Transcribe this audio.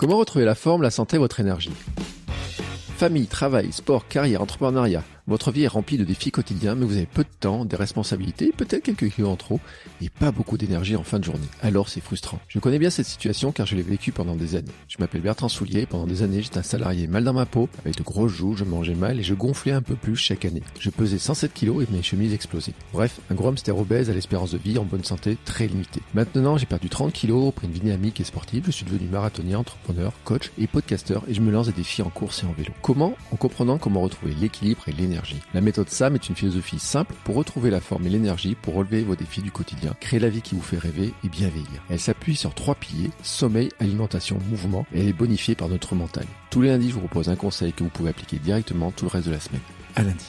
Comment retrouver la forme, la santé, votre énergie? Famille, travail, sport, carrière, entrepreneuriat. Votre vie est remplie de défis quotidiens, mais vous avez peu de temps, des responsabilités, peut-être quelques kilos en trop, et pas beaucoup d'énergie en fin de journée. Alors c'est frustrant. Je connais bien cette situation car je l'ai vécue pendant des années. Je m'appelle Bertrand Soulier, pendant des années j'étais un salarié mal dans ma peau, avec de grosses joues, je mangeais mal et je gonflais un peu plus chaque année. Je pesais 107 kilos et mes chemises explosaient. Bref, un gros hamster obèse à l'espérance de vie en bonne santé très limitée. Maintenant j'ai perdu 30 kilos, pris une vie dynamique et sportive, je suis devenu marathonien, entrepreneur, coach et podcasteur et je me lance des défis en course et en vélo. Comment? En comprenant comment retrouver l'équilibre et l'énergie. La méthode SAM est une philosophie simple pour retrouver la forme et l'énergie pour relever vos défis du quotidien, créer la vie qui vous fait rêver et bien vieillir. Elle s'appuie sur trois piliers, sommeil, alimentation, mouvement, et elle est bonifiée par notre mental. Tous les lundis, je vous propose un conseil que vous pouvez appliquer directement tout le reste de la semaine. À lundi.